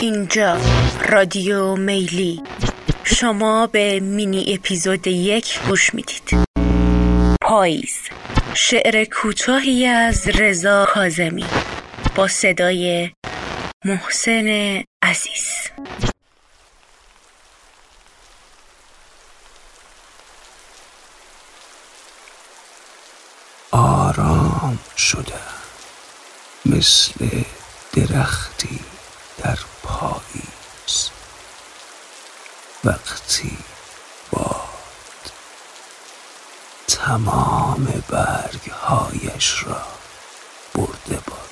اینجا رادیو میلی. شما به مینی اپیزود یک گوش می‌دید. پاییز. شعر کوتاهی از رضا کازمی با صدای محسن عزیز. آرام شده. مثل درختی در پاییز وقتی باد تمام برگهایش را برده باشد